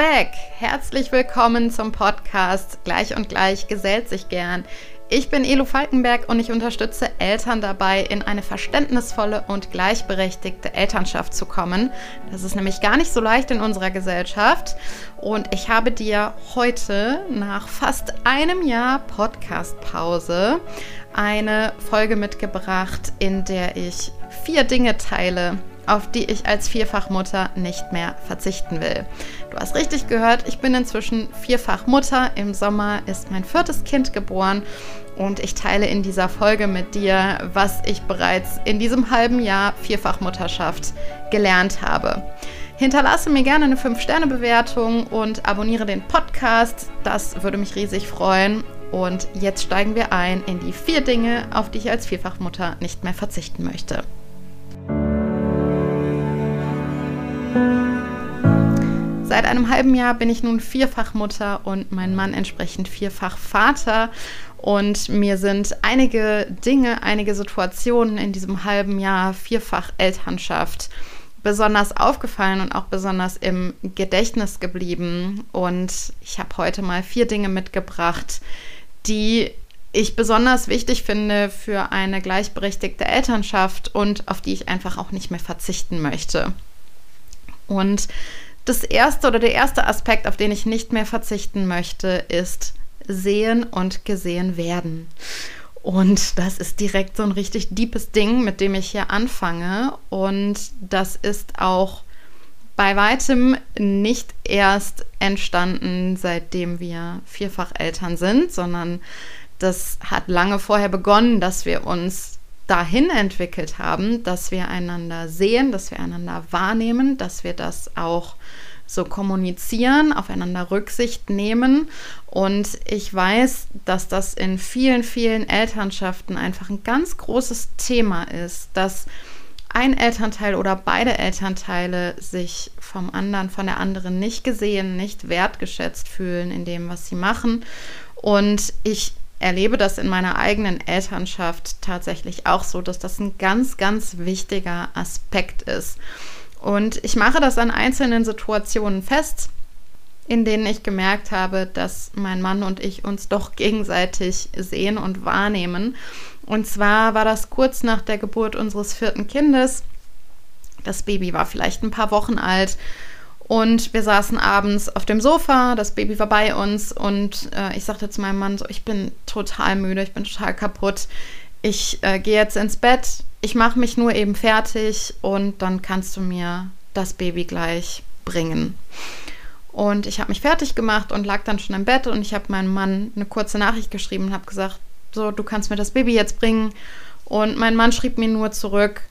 back! Herzlich willkommen zum Podcast Gleich und Gleich gesellt sich gern. Ich bin Elo Falkenberg und ich unterstütze Eltern dabei, in eine verständnisvolle und gleichberechtigte Elternschaft zu kommen. Das ist nämlich gar nicht so leicht in unserer Gesellschaft. Und ich habe dir heute nach fast einem Jahr Podcast-Pause eine Folge mitgebracht, in der ich vier Dinge teile, auf die ich als Vierfachmutter nicht mehr verzichten will. Du hast richtig gehört, ich bin inzwischen Vierfachmutter. Im Sommer ist mein viertes Kind geboren und ich teile in dieser Folge mit dir, was ich bereits in diesem halben Jahr Vierfachmutterschaft gelernt habe. Hinterlasse mir gerne eine 5-Sterne-Bewertung und abonniere den Podcast. Das würde mich riesig freuen. Und jetzt steigen wir ein in die vier Dinge, auf die ich als Vierfachmutter nicht mehr verzichten möchte. Seit einem halben Jahr bin ich nun Vierfachmutter und mein Mann entsprechend Vierfachvater. Und mir sind einige Dinge, einige Situationen in diesem halben Jahr Vierfach-Elternschaft besonders aufgefallen und auch besonders im Gedächtnis geblieben. Und ich habe heute mal vier Dinge mitgebracht, die ich besonders wichtig finde für eine gleichberechtigte Elternschaft und auf die ich einfach auch nicht mehr verzichten möchte. Und das erste oder der erste Aspekt, auf den ich nicht mehr verzichten möchte, ist sehen und gesehen werden. Und das ist direkt so ein richtig deepes Ding, mit dem ich hier anfange. Und das ist auch bei weitem nicht erst entstanden, seitdem wir Vierfacheltern sind, sondern das hat lange vorher begonnen, dass wir uns dahin entwickelt haben, dass wir einander sehen, dass wir einander wahrnehmen, dass wir das auch so kommunizieren, aufeinander Rücksicht nehmen. Und ich weiß, dass das in vielen, vielen Elternschaften einfach ein ganz großes Thema ist, dass ein Elternteil oder beide Elternteile sich vom anderen, von der anderen nicht gesehen, nicht wertgeschätzt fühlen in dem, was sie machen. Und ich erlebe das in meiner eigenen Elternschaft tatsächlich auch so, dass das ein ganz, ganz wichtiger Aspekt ist. Und ich mache das an einzelnen Situationen fest, in denen ich gemerkt habe, dass mein Mann und ich uns doch gegenseitig sehen und wahrnehmen. Und zwar war das kurz nach der Geburt unseres vierten Kindes. Das Baby war vielleicht ein paar Wochen alt und wir saßen abends auf dem Sofa, das Baby war bei uns und äh, ich sagte zu meinem Mann so, ich bin total müde, ich bin total kaputt. Ich äh, gehe jetzt ins Bett, ich mache mich nur eben fertig und dann kannst du mir das Baby gleich bringen. Und ich habe mich fertig gemacht und lag dann schon im Bett und ich habe meinem Mann eine kurze Nachricht geschrieben und habe gesagt, so, du kannst mir das Baby jetzt bringen. Und mein Mann schrieb mir nur zurück,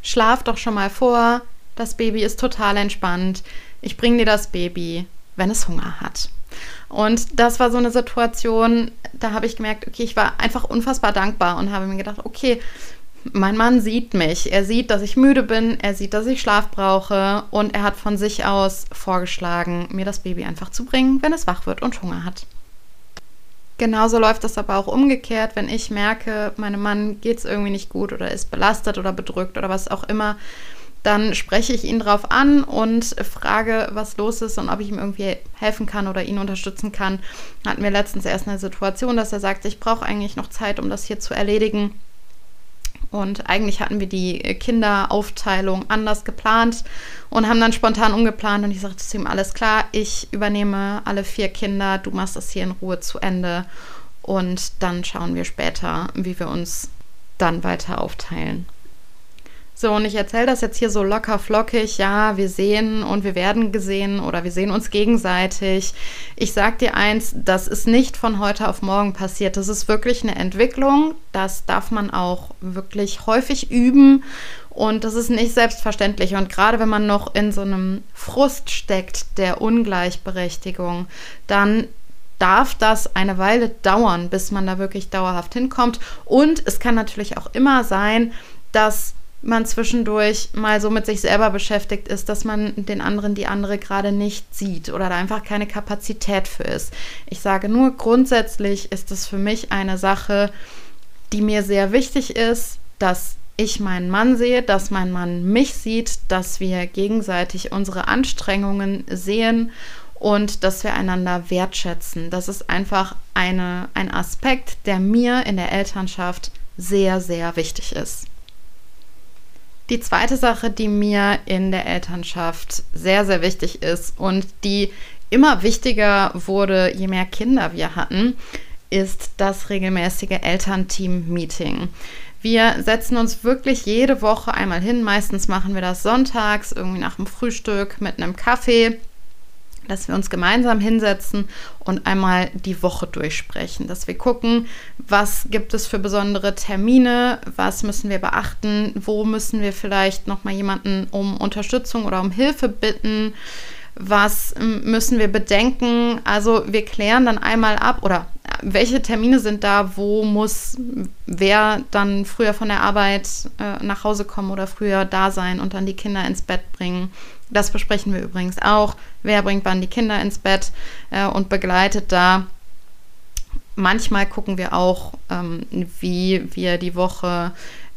schlaf doch schon mal vor, das Baby ist total entspannt ich bringe dir das Baby, wenn es Hunger hat. Und das war so eine Situation, da habe ich gemerkt, okay, ich war einfach unfassbar dankbar und habe mir gedacht, okay, mein Mann sieht mich. Er sieht, dass ich müde bin, er sieht, dass ich Schlaf brauche und er hat von sich aus vorgeschlagen, mir das Baby einfach zu bringen, wenn es wach wird und Hunger hat. Genauso läuft das aber auch umgekehrt, wenn ich merke, meinem Mann geht es irgendwie nicht gut oder ist belastet oder bedrückt oder was auch immer, dann spreche ich ihn darauf an und frage, was los ist und ob ich ihm irgendwie helfen kann oder ihn unterstützen kann. Hatten wir letztens erst eine Situation, dass er sagt, ich brauche eigentlich noch Zeit, um das hier zu erledigen. Und eigentlich hatten wir die Kinderaufteilung anders geplant und haben dann spontan umgeplant. Und ich sagte zu ihm, alles klar, ich übernehme alle vier Kinder, du machst das hier in Ruhe zu Ende. Und dann schauen wir später, wie wir uns dann weiter aufteilen. So, und ich erzähle das jetzt hier so locker flockig. Ja, wir sehen und wir werden gesehen oder wir sehen uns gegenseitig. Ich sag dir eins, das ist nicht von heute auf morgen passiert. Das ist wirklich eine Entwicklung. Das darf man auch wirklich häufig üben. Und das ist nicht selbstverständlich. Und gerade wenn man noch in so einem Frust steckt der Ungleichberechtigung, dann darf das eine Weile dauern, bis man da wirklich dauerhaft hinkommt. Und es kann natürlich auch immer sein, dass man zwischendurch mal so mit sich selber beschäftigt ist, dass man den anderen, die andere gerade nicht sieht oder da einfach keine Kapazität für ist. Ich sage nur, grundsätzlich ist es für mich eine Sache, die mir sehr wichtig ist, dass ich meinen Mann sehe, dass mein Mann mich sieht, dass wir gegenseitig unsere Anstrengungen sehen und dass wir einander wertschätzen. Das ist einfach eine, ein Aspekt, der mir in der Elternschaft sehr, sehr wichtig ist. Die zweite Sache, die mir in der Elternschaft sehr, sehr wichtig ist und die immer wichtiger wurde, je mehr Kinder wir hatten, ist das regelmäßige Elternteam-Meeting. Wir setzen uns wirklich jede Woche einmal hin. Meistens machen wir das sonntags, irgendwie nach dem Frühstück mit einem Kaffee dass wir uns gemeinsam hinsetzen und einmal die Woche durchsprechen, dass wir gucken, was gibt es für besondere Termine, was müssen wir beachten, wo müssen wir vielleicht noch mal jemanden um Unterstützung oder um Hilfe bitten, was müssen wir bedenken. Also wir klären dann einmal ab oder welche Termine sind da, wo muss wer dann früher von der Arbeit äh, nach Hause kommen oder früher da sein und dann die Kinder ins Bett bringen. Das besprechen wir übrigens auch. Wer bringt wann die Kinder ins Bett äh, und begleitet da. Manchmal gucken wir auch, ähm, wie wir die Woche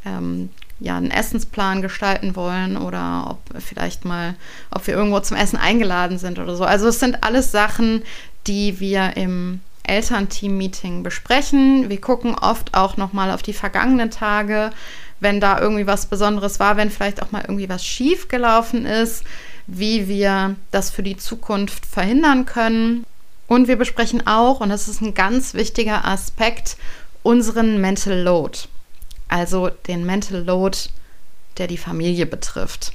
ähm, ja, einen Essensplan gestalten wollen oder ob vielleicht mal, ob wir irgendwo zum Essen eingeladen sind oder so. Also es sind alles Sachen, die wir im Elternteam-Meeting besprechen. Wir gucken oft auch nochmal auf die vergangenen Tage, wenn da irgendwie was Besonderes war, wenn vielleicht auch mal irgendwie was schief gelaufen ist, wie wir das für die Zukunft verhindern können. Und wir besprechen auch, und das ist ein ganz wichtiger Aspekt, unseren Mental Load. Also den Mental Load, der die Familie betrifft.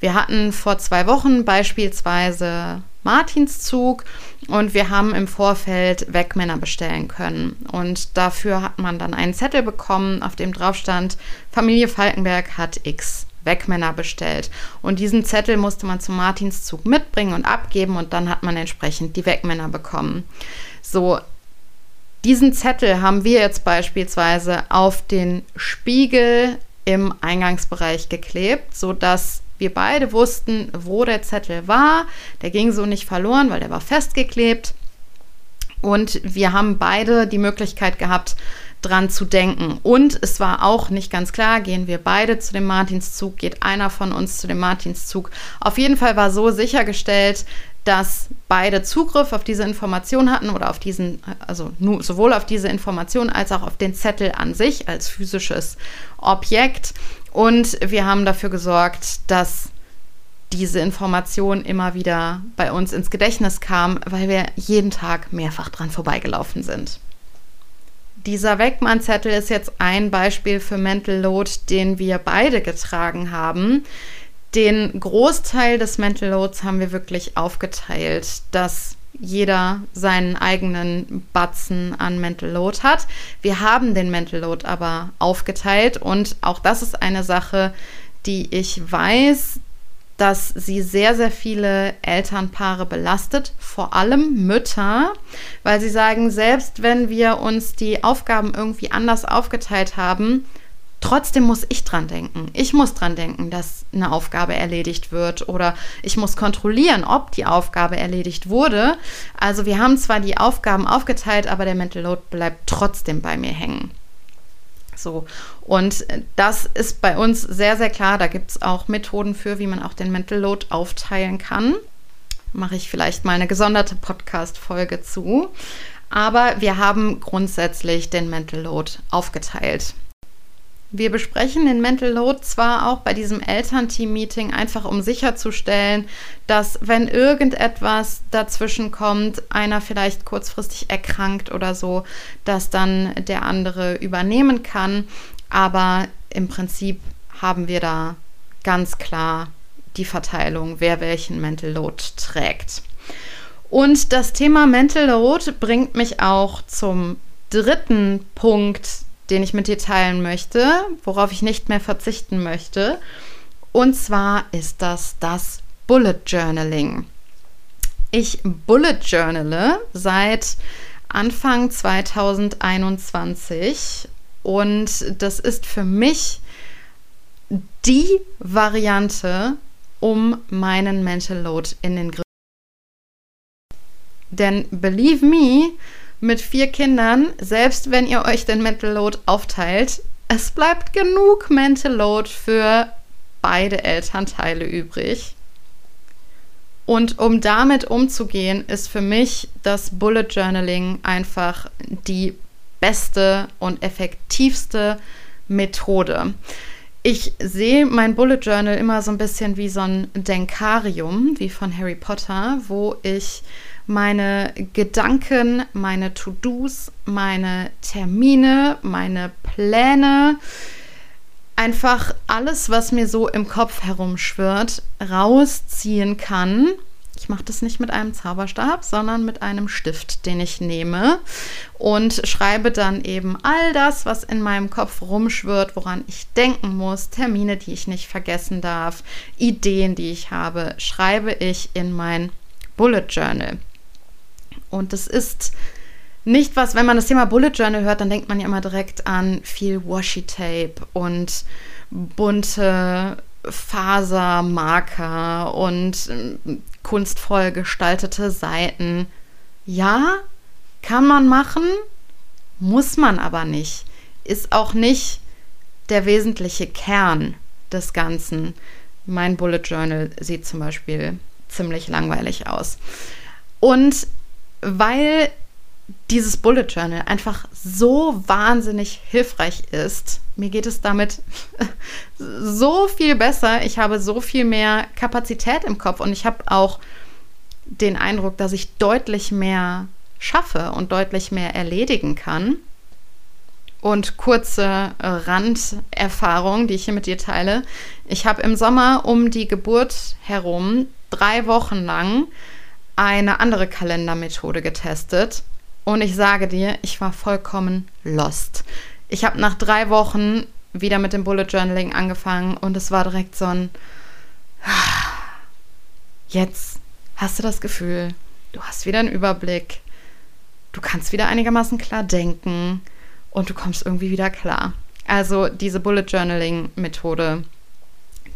Wir hatten vor zwei Wochen beispielsweise Martinszug und wir haben im Vorfeld Wegmänner bestellen können. Und dafür hat man dann einen Zettel bekommen, auf dem drauf stand, Familie Falkenberg hat X Wegmänner bestellt. Und diesen Zettel musste man zum Martinszug mitbringen und abgeben und dann hat man entsprechend die Wegmänner bekommen. So, diesen Zettel haben wir jetzt beispielsweise auf den Spiegel im Eingangsbereich geklebt, sodass wir beide wussten, wo der Zettel war. Der ging so nicht verloren, weil der war festgeklebt. Und wir haben beide die Möglichkeit gehabt, dran zu denken. Und es war auch nicht ganz klar, gehen wir beide zu dem Martinszug, geht einer von uns zu dem Martinszug. Auf jeden Fall war so sichergestellt, dass beide Zugriff auf diese Information hatten oder auf diesen, also sowohl auf diese Information als auch auf den Zettel an sich als physisches Objekt. Und wir haben dafür gesorgt, dass diese Information immer wieder bei uns ins Gedächtnis kam, weil wir jeden Tag mehrfach dran vorbeigelaufen sind. Dieser Wegmann-Zettel ist jetzt ein Beispiel für Mental Load, den wir beide getragen haben. Den Großteil des Mental Loads haben wir wirklich aufgeteilt, dass jeder seinen eigenen Batzen an Mental Load hat. Wir haben den Mental Load aber aufgeteilt und auch das ist eine Sache, die ich weiß, dass sie sehr, sehr viele Elternpaare belastet, vor allem Mütter, weil sie sagen, selbst wenn wir uns die Aufgaben irgendwie anders aufgeteilt haben, Trotzdem muss ich dran denken. Ich muss dran denken, dass eine Aufgabe erledigt wird oder ich muss kontrollieren, ob die Aufgabe erledigt wurde. Also wir haben zwar die Aufgaben aufgeteilt, aber der Mental Load bleibt trotzdem bei mir hängen. So, und das ist bei uns sehr, sehr klar. Da gibt es auch Methoden für, wie man auch den Mental Load aufteilen kann. Mache ich vielleicht mal eine gesonderte Podcast-Folge zu. Aber wir haben grundsätzlich den Mental Load aufgeteilt. Wir besprechen den Mental Load zwar auch bei diesem Elternteam-Meeting, einfach um sicherzustellen, dass wenn irgendetwas dazwischen kommt, einer vielleicht kurzfristig erkrankt oder so, dass dann der andere übernehmen kann. Aber im Prinzip haben wir da ganz klar die Verteilung, wer welchen Mental Load trägt. Und das Thema Mental Load bringt mich auch zum dritten Punkt den ich mit dir teilen möchte, worauf ich nicht mehr verzichten möchte. Und zwar ist das das Bullet Journaling. Ich Bullet Journale seit Anfang 2021 und das ist für mich die Variante, um meinen Mental Load in den Griff. Denn believe me, mit vier Kindern, selbst wenn ihr euch den Mental Load aufteilt, es bleibt genug Mental Load für beide Elternteile übrig. Und um damit umzugehen, ist für mich das Bullet Journaling einfach die beste und effektivste Methode. Ich sehe mein Bullet Journal immer so ein bisschen wie so ein Denkarium, wie von Harry Potter, wo ich meine Gedanken, meine To-Dos, meine Termine, meine Pläne, einfach alles, was mir so im Kopf herumschwirrt, rausziehen kann. Ich mache das nicht mit einem Zauberstab, sondern mit einem Stift, den ich nehme und schreibe dann eben all das, was in meinem Kopf rumschwirrt, woran ich denken muss, Termine, die ich nicht vergessen darf, Ideen, die ich habe, schreibe ich in mein Bullet Journal. Und das ist nicht was, wenn man das Thema Bullet Journal hört, dann denkt man ja immer direkt an viel Washi-Tape und bunte Fasermarker und ähm, kunstvoll gestaltete Seiten. Ja, kann man machen, muss man aber nicht. Ist auch nicht der wesentliche Kern des Ganzen. Mein Bullet Journal sieht zum Beispiel ziemlich langweilig aus. Und weil dieses Bullet Journal einfach so wahnsinnig hilfreich ist. Mir geht es damit so viel besser. Ich habe so viel mehr Kapazität im Kopf und ich habe auch den Eindruck, dass ich deutlich mehr schaffe und deutlich mehr erledigen kann. Und kurze Randerfahrung, die ich hier mit dir teile. Ich habe im Sommer um die Geburt herum drei Wochen lang eine andere Kalendermethode getestet und ich sage dir, ich war vollkommen lost. Ich habe nach drei Wochen wieder mit dem Bullet Journaling angefangen und es war direkt so ein, jetzt hast du das Gefühl, du hast wieder einen Überblick, du kannst wieder einigermaßen klar denken und du kommst irgendwie wieder klar. Also diese Bullet Journaling Methode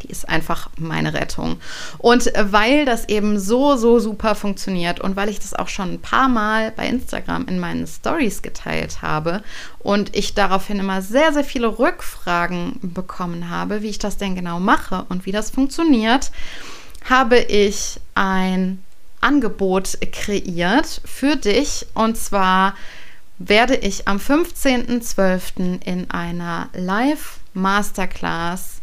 die ist einfach meine Rettung. Und weil das eben so, so super funktioniert und weil ich das auch schon ein paar Mal bei Instagram in meinen Stories geteilt habe und ich daraufhin immer sehr, sehr viele Rückfragen bekommen habe, wie ich das denn genau mache und wie das funktioniert, habe ich ein Angebot kreiert für dich und zwar werde ich am 15.12. in einer Live-Masterclass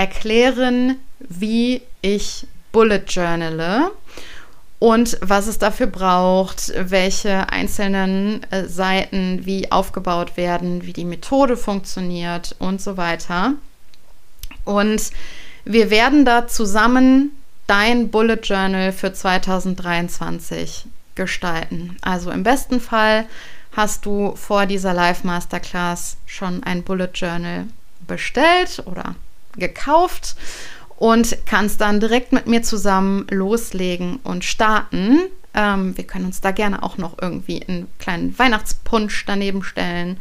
erklären, wie ich Bullet Journale und was es dafür braucht, welche einzelnen äh, Seiten wie aufgebaut werden, wie die Methode funktioniert und so weiter. Und wir werden da zusammen dein Bullet Journal für 2023 gestalten. Also im besten Fall hast du vor dieser Live Masterclass schon ein Bullet Journal bestellt oder gekauft und kannst dann direkt mit mir zusammen loslegen und starten. Ähm, wir können uns da gerne auch noch irgendwie einen kleinen Weihnachtspunsch daneben stellen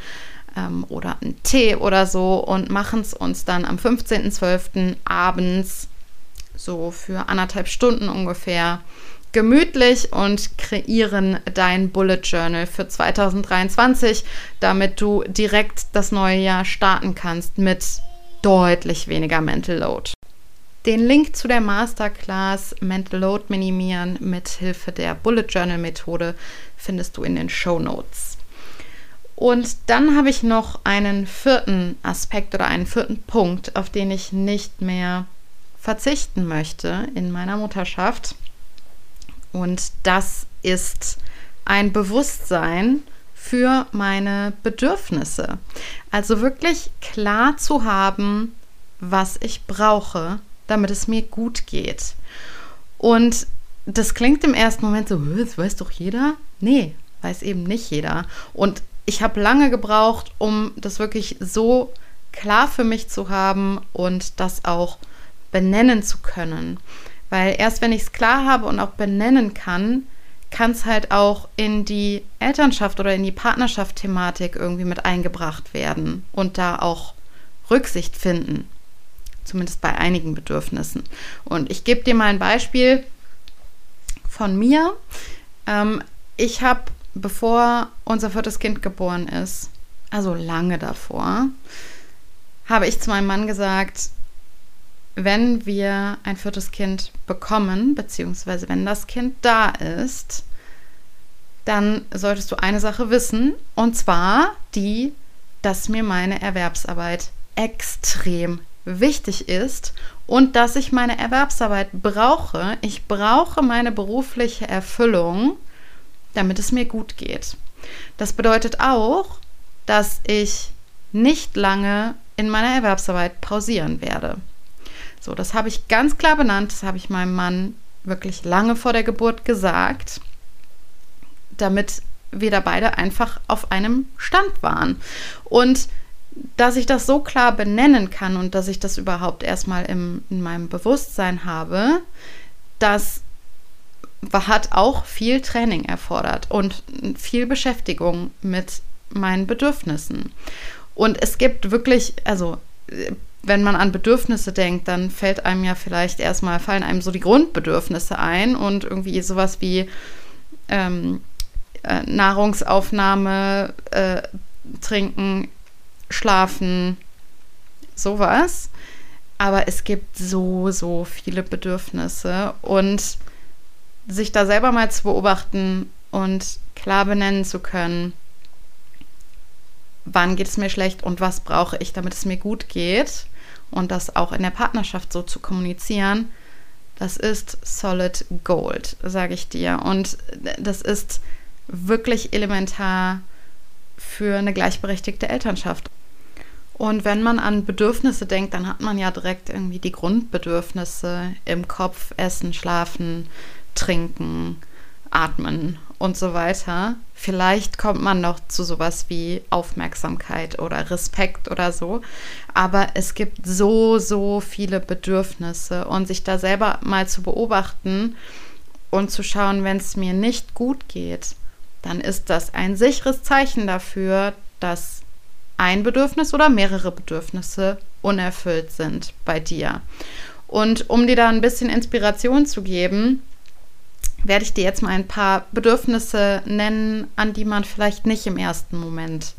ähm, oder einen Tee oder so und machen es uns dann am 15.12. abends so für anderthalb Stunden ungefähr gemütlich und kreieren dein Bullet Journal für 2023, damit du direkt das neue Jahr starten kannst mit deutlich weniger Mental Load. Den Link zu der Masterclass Mental Load minimieren mit Hilfe der Bullet Journal Methode findest du in den Show Notes. Und dann habe ich noch einen vierten Aspekt oder einen vierten Punkt, auf den ich nicht mehr verzichten möchte in meiner Mutterschaft. Und das ist ein Bewusstsein für meine Bedürfnisse. Also wirklich klar zu haben, was ich brauche, damit es mir gut geht. Und das klingt im ersten Moment so, das weiß doch jeder. Nee, weiß eben nicht jeder. Und ich habe lange gebraucht, um das wirklich so klar für mich zu haben und das auch benennen zu können. Weil erst wenn ich es klar habe und auch benennen kann, kann es halt auch in die Elternschaft oder in die Partnerschaft-Thematik irgendwie mit eingebracht werden und da auch Rücksicht finden. Zumindest bei einigen Bedürfnissen. Und ich gebe dir mal ein Beispiel von mir. Ähm, ich habe, bevor unser viertes Kind geboren ist, also lange davor, habe ich zu meinem Mann gesagt, wenn wir ein viertes Kind bekommen, beziehungsweise wenn das Kind da ist, dann solltest du eine Sache wissen, und zwar die, dass mir meine Erwerbsarbeit extrem wichtig ist und dass ich meine Erwerbsarbeit brauche. Ich brauche meine berufliche Erfüllung, damit es mir gut geht. Das bedeutet auch, dass ich nicht lange in meiner Erwerbsarbeit pausieren werde. So, das habe ich ganz klar benannt, das habe ich meinem Mann wirklich lange vor der Geburt gesagt, damit wir da beide einfach auf einem Stand waren. Und dass ich das so klar benennen kann und dass ich das überhaupt erstmal im, in meinem Bewusstsein habe, das hat auch viel Training erfordert und viel Beschäftigung mit meinen Bedürfnissen. Und es gibt wirklich, also wenn man an Bedürfnisse denkt, dann fällt einem ja vielleicht erstmal, fallen einem so die Grundbedürfnisse ein und irgendwie sowas wie ähm, äh, Nahrungsaufnahme, äh, Trinken, Schlafen, sowas. Aber es gibt so, so viele Bedürfnisse und sich da selber mal zu beobachten und klar benennen zu können, wann geht es mir schlecht und was brauche ich, damit es mir gut geht und das auch in der Partnerschaft so zu kommunizieren, das ist solid gold, sage ich dir. Und das ist wirklich elementar für eine gleichberechtigte Elternschaft. Und wenn man an Bedürfnisse denkt, dann hat man ja direkt irgendwie die Grundbedürfnisse im Kopf, Essen, Schlafen, Trinken, Atmen und so weiter. Vielleicht kommt man noch zu sowas wie Aufmerksamkeit oder Respekt oder so. Aber es gibt so, so viele Bedürfnisse und sich da selber mal zu beobachten und zu schauen, wenn es mir nicht gut geht, dann ist das ein sicheres Zeichen dafür, dass ein Bedürfnis oder mehrere Bedürfnisse unerfüllt sind bei dir. Und um dir da ein bisschen Inspiration zu geben, werde ich dir jetzt mal ein paar Bedürfnisse nennen, an die man vielleicht nicht im ersten Moment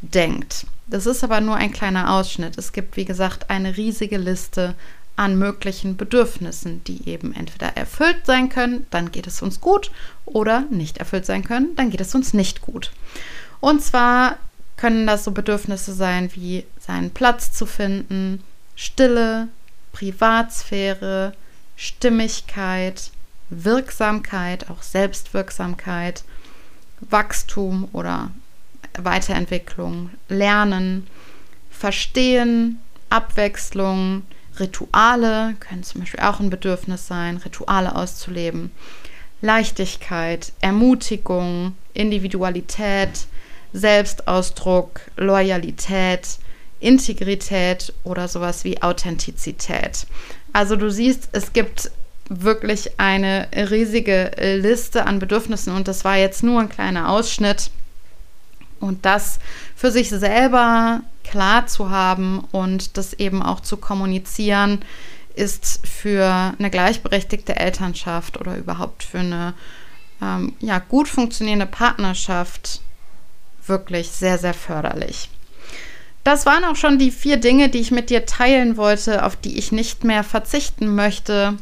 denkt. Das ist aber nur ein kleiner Ausschnitt. Es gibt, wie gesagt, eine riesige Liste an möglichen Bedürfnissen, die eben entweder erfüllt sein können, dann geht es uns gut, oder nicht erfüllt sein können, dann geht es uns nicht gut. Und zwar können das so Bedürfnisse sein wie seinen Platz zu finden, Stille, Privatsphäre, Stimmigkeit, Wirksamkeit, auch Selbstwirksamkeit, Wachstum oder Weiterentwicklung, Lernen, Verstehen, Abwechslung, Rituale können zum Beispiel auch ein Bedürfnis sein, Rituale auszuleben, Leichtigkeit, Ermutigung, Individualität, Selbstausdruck, Loyalität, Integrität oder sowas wie Authentizität. Also du siehst, es gibt wirklich eine riesige Liste an Bedürfnissen und das war jetzt nur ein kleiner Ausschnitt. Und das für sich selber klar zu haben und das eben auch zu kommunizieren, ist für eine gleichberechtigte Elternschaft oder überhaupt für eine ähm, ja, gut funktionierende Partnerschaft wirklich sehr, sehr förderlich. Das waren auch schon die vier Dinge, die ich mit dir teilen wollte, auf die ich nicht mehr verzichten möchte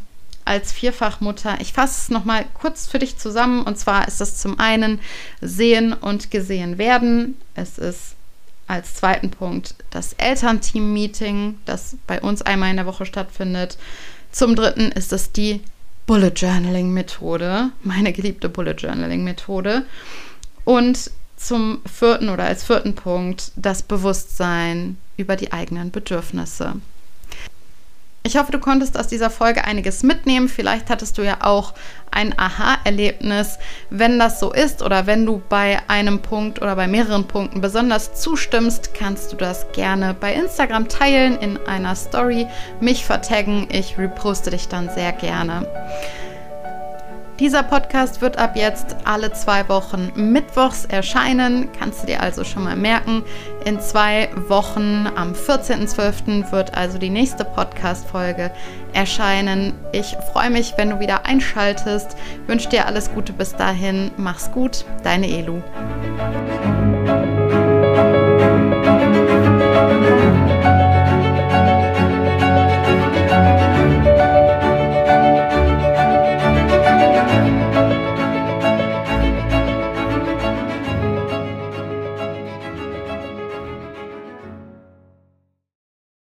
als Vierfachmutter. Ich fasse es nochmal kurz für dich zusammen. Und zwar ist das zum einen sehen und gesehen werden. Es ist als zweiten Punkt das Elternteam-Meeting, das bei uns einmal in der Woche stattfindet. Zum dritten ist es die Bullet Journaling Methode, meine geliebte Bullet Journaling Methode. Und zum vierten oder als vierten Punkt das Bewusstsein über die eigenen Bedürfnisse. Ich hoffe, du konntest aus dieser Folge einiges mitnehmen. Vielleicht hattest du ja auch ein Aha-Erlebnis. Wenn das so ist oder wenn du bei einem Punkt oder bei mehreren Punkten besonders zustimmst, kannst du das gerne bei Instagram teilen in einer Story, mich vertaggen. Ich reposte dich dann sehr gerne. Dieser Podcast wird ab jetzt alle zwei Wochen mittwochs erscheinen. Kannst du dir also schon mal merken. In zwei Wochen, am 14.12., wird also die nächste Podcast-Folge erscheinen. Ich freue mich, wenn du wieder einschaltest. Wünsche dir alles Gute bis dahin. Mach's gut, deine Elu.